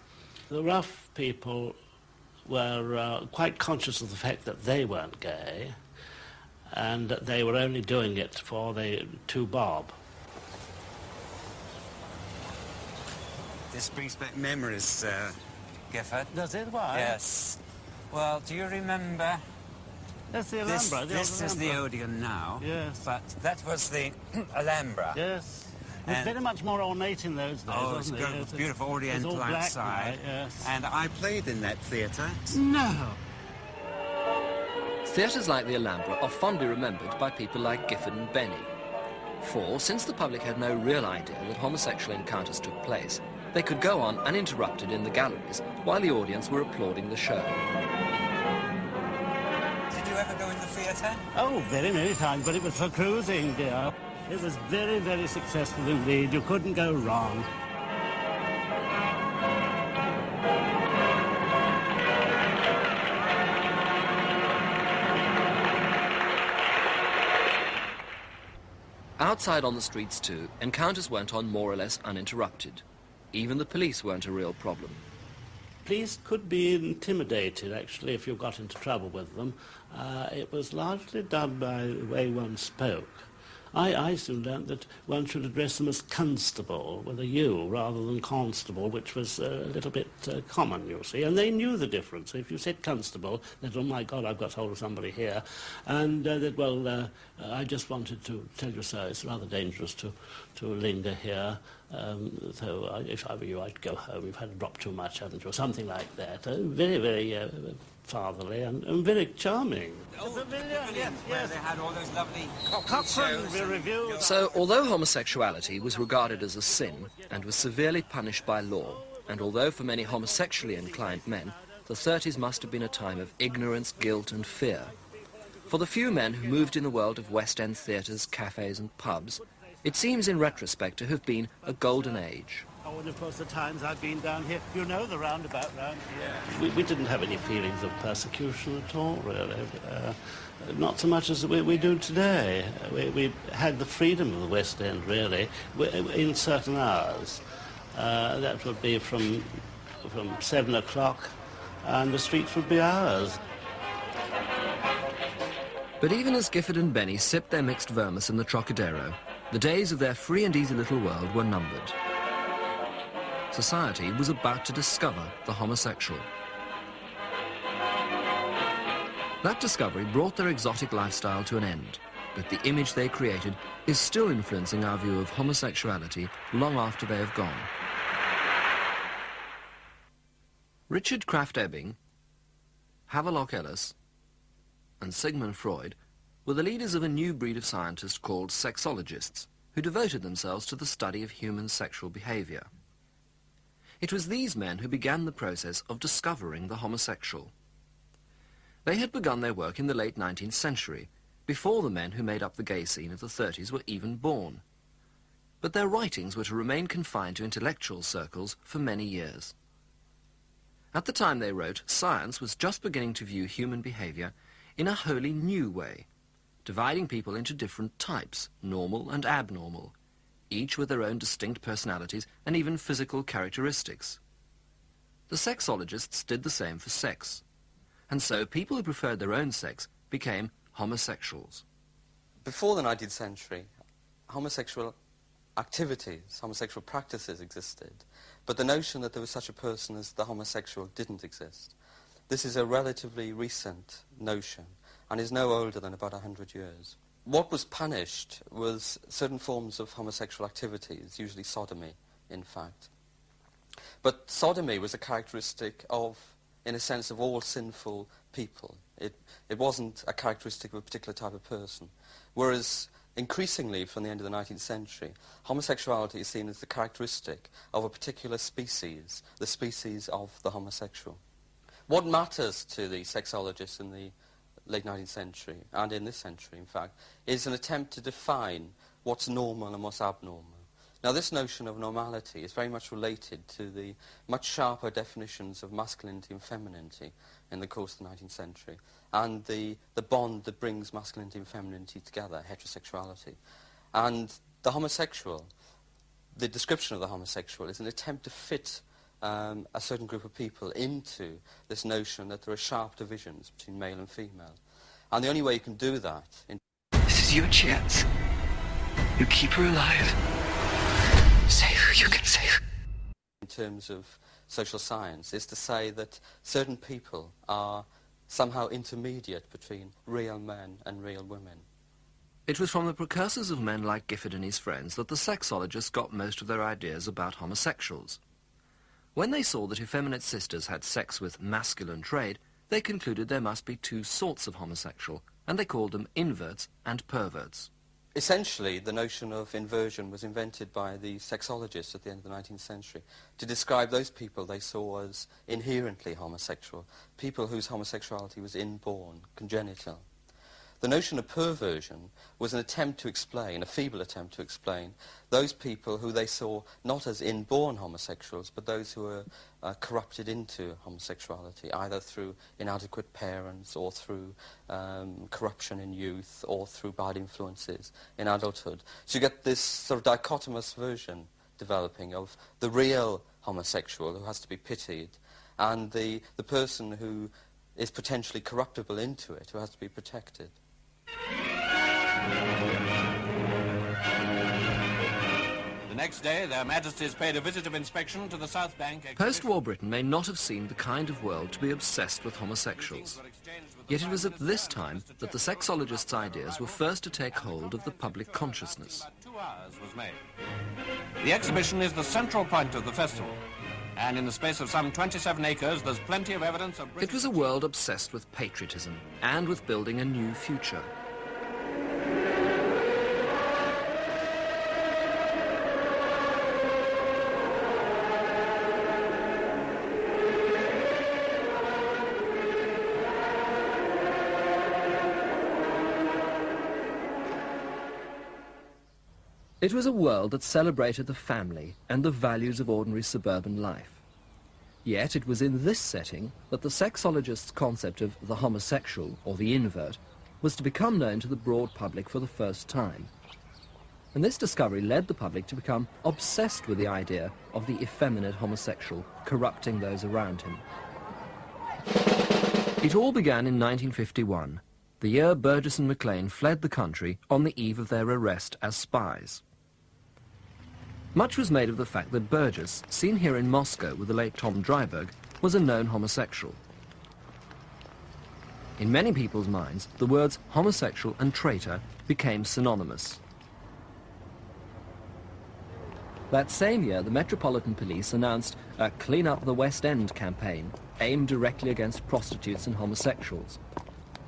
The rough people were uh, quite conscious of the fact that they weren't gay, and that they were only doing it for the two bob. This brings back memories. Uh, Gifford. Does it? Why? Yes. Well, do you remember? That's the Alhambra. This, the this is the Odeon now. Yes. But that was the Alhambra. Yes. It was very much more ornate in those days, oh, wasn't it? Was beautiful Oriental black, outside. yes. And I played in that theatre. No. Theatres like the Alhambra are fondly remembered by people like Gifford and Benny. For, since the public had no real idea that homosexual encounters took place, they could go on uninterrupted in the galleries while the audience were applauding the show. Did you ever go in the theatre? Oh, very many times, but it was for cruising, dear. It was very, very successful indeed. You couldn't go wrong. Outside on the streets, too, encounters went on more or less uninterrupted. Even the police weren't a real problem. Police could be intimidated, actually, if you got into trouble with them. Uh, it was largely done by the way one spoke. I, I soon learnt that one should address them as constable with a U rather than constable, which was uh, a little bit uh, common, you see. And they knew the difference. If you said constable, they'd, oh my God, I've got hold of somebody here. And uh, they'd, well, uh, I just wanted to tell you, sir, it's rather dangerous to, to linger here. Um, so I, if I were you, I'd go home. You've had a drop too much, haven't you? Or something like that. Uh, very, very uh, fatherly and, and very charming. Oh, the pavilion, yes, yes. they had all those lovely shows. So, although homosexuality was regarded as a sin and was severely punished by law, and although for many homosexually inclined men, the 30s must have been a time of ignorance, guilt and fear. For the few men who moved in the world of West End theatres, cafes and pubs, it seems in retrospect to have been a golden age. Oh, and of course the times I've been down here, you know the roundabout round here. We, we didn't have any feelings of persecution at all, really. Uh, not so much as we, we do today. We, we, had the freedom of the West End, really, in certain hours. Uh, that would be from, from 7 o'clock, and the streets would be ours. But even as Gifford and Benny sipped their mixed vermouth in the Trocadero, the days of their free and easy little world were numbered. Society was about to discover the homosexual. That discovery brought their exotic lifestyle to an end, but the image they created is still influencing our view of homosexuality long after they have gone. Richard Krafft Ebing, Havelock Ellis, and Sigmund Freud were the leaders of a new breed of scientists called sexologists, who devoted themselves to the study of human sexual behavior. It was these men who began the process of discovering the homosexual. They had begun their work in the late 19th century, before the men who made up the gay scene of the 30s were even born. But their writings were to remain confined to intellectual circles for many years. At the time they wrote, science was just beginning to view human behavior in a wholly new way, dividing people into different types, normal and abnormal, each with their own distinct personalities and even physical characteristics. The sexologists did the same for sex, and so people who preferred their own sex became homosexuals. Before the 19th century, homosexual activities, homosexual practices existed, but the notion that there was such a person as the homosexual didn't exist. This is a relatively recent notion and is no older than about 100 years. What was punished was certain forms of homosexual activities, usually sodomy, in fact. But sodomy was a characteristic of, in a sense, of all sinful people. It, it wasn't a characteristic of a particular type of person. Whereas increasingly from the end of the 19th century, homosexuality is seen as the characteristic of a particular species, the species of the homosexual. What matters to the sexologists in the late 19th century, and in this century, in fact, is an attempt to define what's normal and what's abnormal. Now, this notion of normality is very much related to the much sharper definitions of masculinity and femininity in the course of the 19th century, and the, the bond that brings masculinity and femininity together, heterosexuality. And the homosexual, the description of the homosexual, is an attempt to fit um, a certain group of people into this notion that there are sharp divisions between male and female. And the only way you can do that... this is your chance. You keep her alive. Save her, you can save. In terms of social science, is to say that certain people are somehow intermediate between real men and real women. It was from the precursors of men like Gifford and his friends that the sexologists got most of their ideas about homosexuals. When they saw that effeminate sisters had sex with masculine trade, they concluded there must be two sorts of homosexual, and they called them inverts and perverts. Essentially, the notion of inversion was invented by the sexologists at the end of the 19th century to describe those people they saw as inherently homosexual, people whose homosexuality was inborn, congenital. The notion of perversion was an attempt to explain, a feeble attempt to explain, those people who they saw not as inborn homosexuals, but those who were uh, corrupted into homosexuality, either through inadequate parents or through um, corruption in youth or through bad influences in adulthood. So you get this sort of dichotomous version developing of the real homosexual who has to be pitied and the, the person who is potentially corruptible into it, who has to be protected. The next day, their majesties paid a visit of inspection to the South Bank... Post-war Britain may not have seemed the kind of world to be obsessed with homosexuals. Yet it was at this time that the sexologists' ideas were first to take hold of the public consciousness. The exhibition is the central point of the festival. And in the space of some 27 acres, there's plenty of evidence of... It was a world obsessed with patriotism and with building a new future. It was a world that celebrated the family and the values of ordinary suburban life. Yet it was in this setting that the sexologist's concept of the homosexual, or the invert, was to become known to the broad public for the first time. And this discovery led the public to become obsessed with the idea of the effeminate homosexual corrupting those around him. It all began in 1951, the year Burgess and Maclean fled the country on the eve of their arrest as spies. Much was made of the fact that Burgess, seen here in Moscow with the late Tom Driberg, was a known homosexual. In many people's minds, the words homosexual and traitor became synonymous. That same year, the Metropolitan Police announced a Clean Up the West End campaign aimed directly against prostitutes and homosexuals.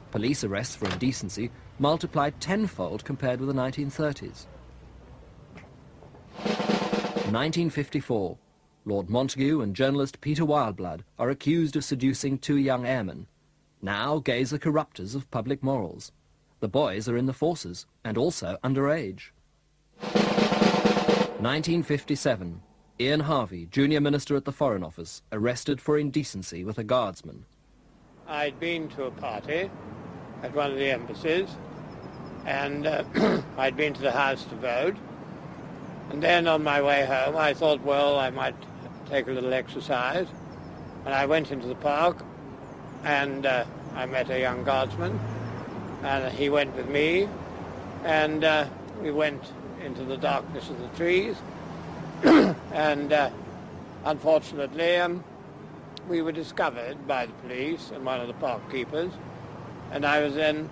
Police arrests for indecency multiplied tenfold compared with the 1930s. 1954. Lord Montagu and journalist Peter Wildeblood are accused of seducing two young airmen. Now gays are corrupters of public morals. The boys are in the forces and also underage. 1957. Ian Harvey, junior minister at the Foreign Office, arrested for indecency with a guardsman. I'd been to a party at one of the embassies and uh, I'd been to the house to vote and then on my way home, I thought, well, I might take a little exercise. And I went into the park, and uh, I met a young guardsman, and he went with me, and uh, we went into the darkness of the trees, and uh, unfortunately, um, we were discovered by the police and one of the park keepers, and I was then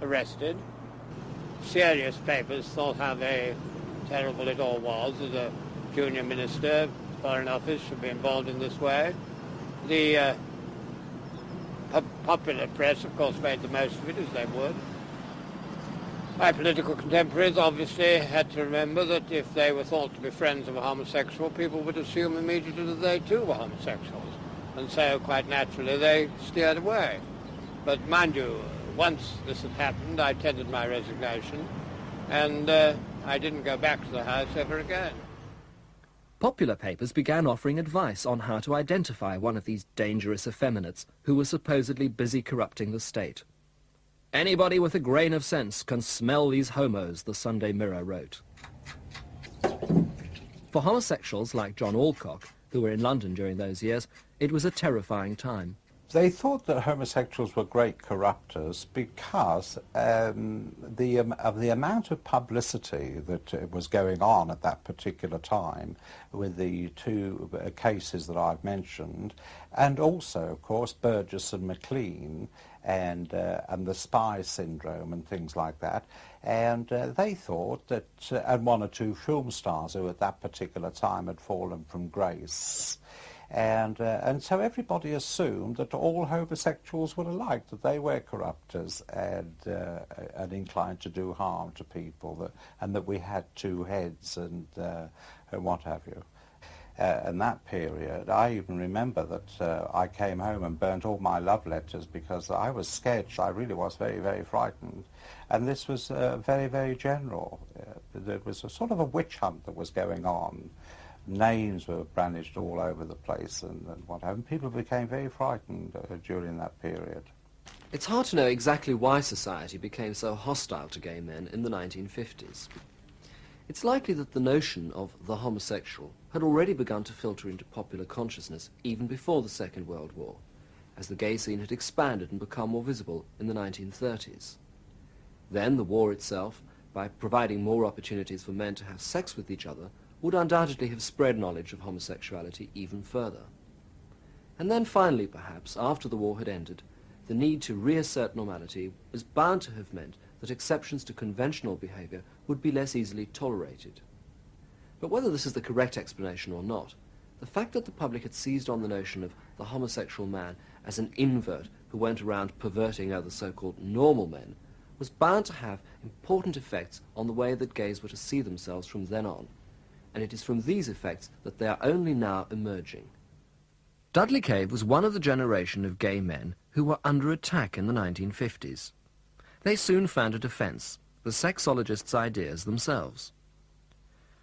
arrested. Serious papers thought how they terrible it all was as a junior minister, Foreign Office should be involved in this way. The uh, popular press, of course, made the most of it, as they would. My political contemporaries obviously had to remember that if they were thought to be friends of a homosexual, people would assume immediately that they too were homosexuals. And so, quite naturally, they steered away. But mind you, once this had happened, I tendered my resignation, and uh, I didn't go back to the house ever again. Popular papers began offering advice on how to identify one of these dangerous effeminates who were supposedly busy corrupting the state. Anybody with a grain of sense can smell these homos, the Sunday Mirror wrote. For homosexuals like John Alcock, who were in London during those years, it was a terrifying time. They thought that homosexuals were great corruptors because um, the, um, of the amount of publicity that uh, was going on at that particular time with the two uh, cases that I've mentioned, and also, of course, Burgess and Maclean and, uh, and the spy syndrome and things like that. And uh, they thought that, uh, and one or two film stars who at that particular time had fallen from grace, and, uh, and so everybody assumed that all homosexuals were alike, that they were corruptors and, uh, and inclined to do harm to people, that, and that we had two heads and, uh, and what have you. Uh, in that period, I even remember that uh, I came home and burnt all my love letters because I was scared. I really was very, very frightened. And this was uh, very, very general. Uh, there was a sort of a witch hunt that was going on names were brandished all over the place and, and what you. People became very frightened uh, during that period. It's hard to know exactly why society became so hostile to gay men in the 1950s. It's likely that the notion of the homosexual had already begun to filter into popular consciousness even before the Second World War, as the gay scene had expanded and become more visible in the 1930s. Then the war itself, by providing more opportunities for men to have sex with each other, would undoubtedly have spread knowledge of homosexuality even further. And then finally, perhaps, after the war had ended, the need to reassert normality was bound to have meant that exceptions to conventional behavior would be less easily tolerated. But whether this is the correct explanation or not, the fact that the public had seized on the notion of the homosexual man as an invert who went around perverting other so-called normal men was bound to have important effects on the way that gays were to see themselves from then on and it is from these effects that they are only now emerging. Dudley Cave was one of the generation of gay men who were under attack in the 1950s. They soon found a defence, the sexologists' ideas themselves.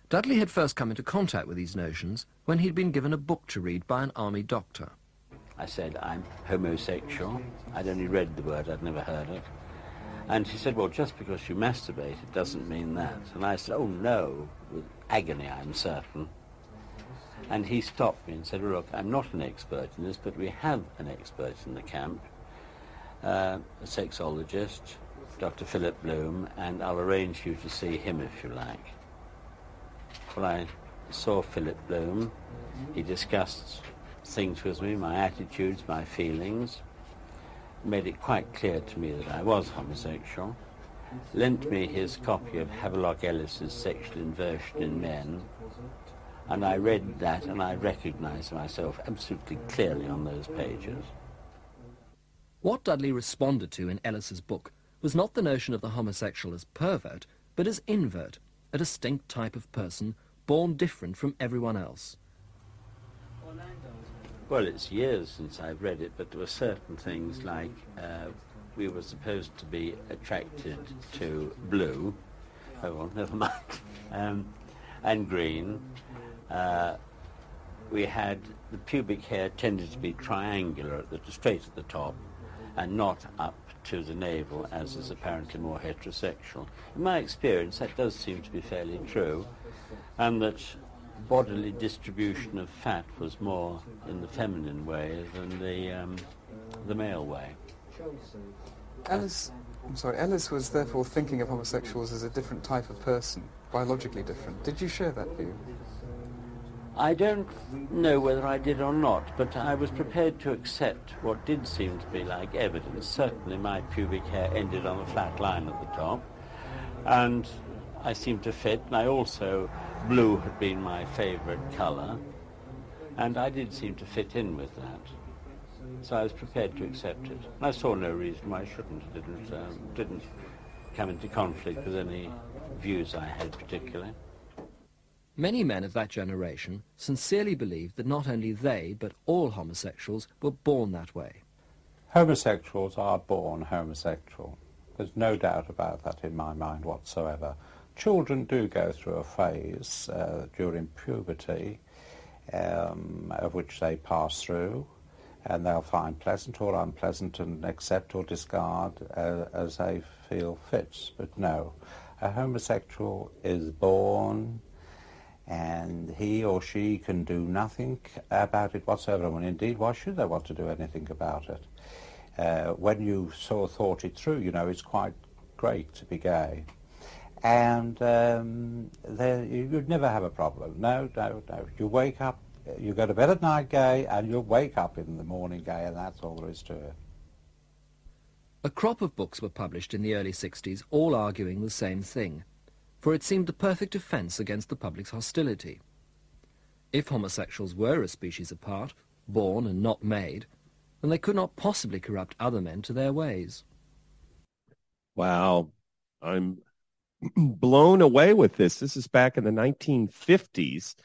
Dudley had first come into contact with these notions when he'd been given a book to read by an army doctor. I said, I'm homosexual. I'd only read the word, I'd never heard it. And he said, well, just because you masturbate, it doesn't mean that. And I said, oh, no, with agony, I'm certain. And he stopped me and said, look, I'm not an expert in this, but we have an expert in the camp, uh, a sexologist, Dr. Philip Bloom, and I'll arrange you to see him if you like. Well, I saw Philip Bloom. He discussed things with me, my attitudes, my feelings, made it quite clear to me that I was homosexual, lent me his copy of Havelock Ellis's Sexual Inversion in Men, and I read that and I recognized myself absolutely clearly on those pages. What Dudley responded to in Ellis's book was not the notion of the homosexual as pervert, but as invert, a distinct type of person born different from everyone else. Well, it's years since I've read it, but there were certain things like uh, we were supposed to be attracted to blue. Oh, well, never mind. Um, and green. Uh, we had the pubic hair tended to be triangular, at the, straight at the top, and not up to the navel, as is apparently more heterosexual. In my experience, that does seem to be fairly true, and that bodily distribution of fat was more in the feminine way than the um, the male way. Ellis, I'm sorry, Ellis was therefore thinking of homosexuals as a different type of person, biologically different. Did you share that view? I don't know whether I did or not, but I was prepared to accept what did seem to be like evidence. Certainly my pubic hair ended on a flat line at the top, and I seemed to fit, and I also, blue had been my favourite colour, and I did seem to fit in with that. So I was prepared to accept it. And I saw no reason why I shouldn't. It didn't, um, didn't come into conflict with any views I had particularly. Many men of that generation sincerely believed that not only they, but all homosexuals were born that way. Homosexuals are born homosexual. There's no doubt about that in my mind whatsoever. Children do go through a phase uh, during puberty um, of which they pass through and they'll find pleasant or unpleasant and accept or discard uh, as they feel fits. But no, a homosexual is born and he or she can do nothing about it whatsoever. And indeed, why should they want to do anything about it? Uh, when you sort of thought it through, you know, it's quite great to be gay. And um, there, you'd never have a problem. No, no, no. You wake up, you go to bed at night gay, and you'll wake up in the morning gay, and that's all there is to it. A crop of books were published in the early 60s, all arguing the same thing for it seemed the perfect defence against the public's hostility. If homosexuals were a species apart, born and not made, then they could not possibly corrupt other men to their ways. Wow. I'm blown away with this. This is back in the 1950s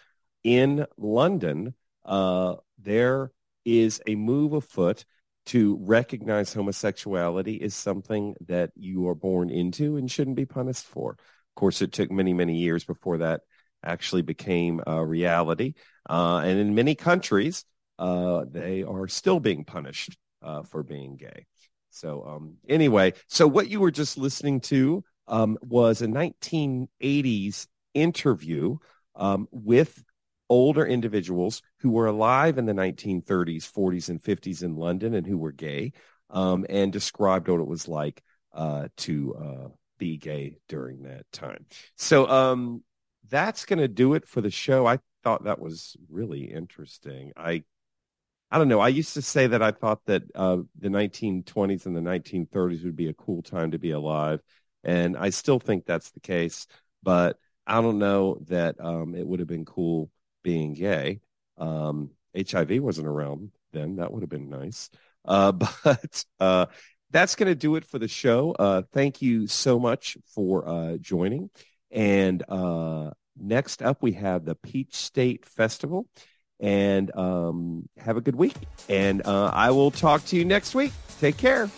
in London. Uh, there is a move afoot to recognize homosexuality is something that you are born into and shouldn't be punished for. Of course, it took many, many years before that actually became a reality. Uh, and in many countries, uh, they are still being punished uh, for being gay. So um, anyway, so what you were just listening to um, was a 1980s interview um, with older individuals who were alive in the 1930s, 40s, and 50s in London and who were gay, um, and described what it was like uh, to uh, be gay during that time. So um, that's going to do it for the show. I thought that was really interesting. I I don't know. I used to say that I thought that uh, the 1920s and the 1930s would be a cool time to be alive, and I still think that's the case. But I don't know that um, it would have been cool being gay. Um, HIV wasn't around then. That would have been nice. Uh, but uh, that's going to do it for the show. Uh, thank you so much for uh, joining. And uh, next up, we have the Peach State Festival. And um, have a good week. And uh, I will talk to you next week. Take care.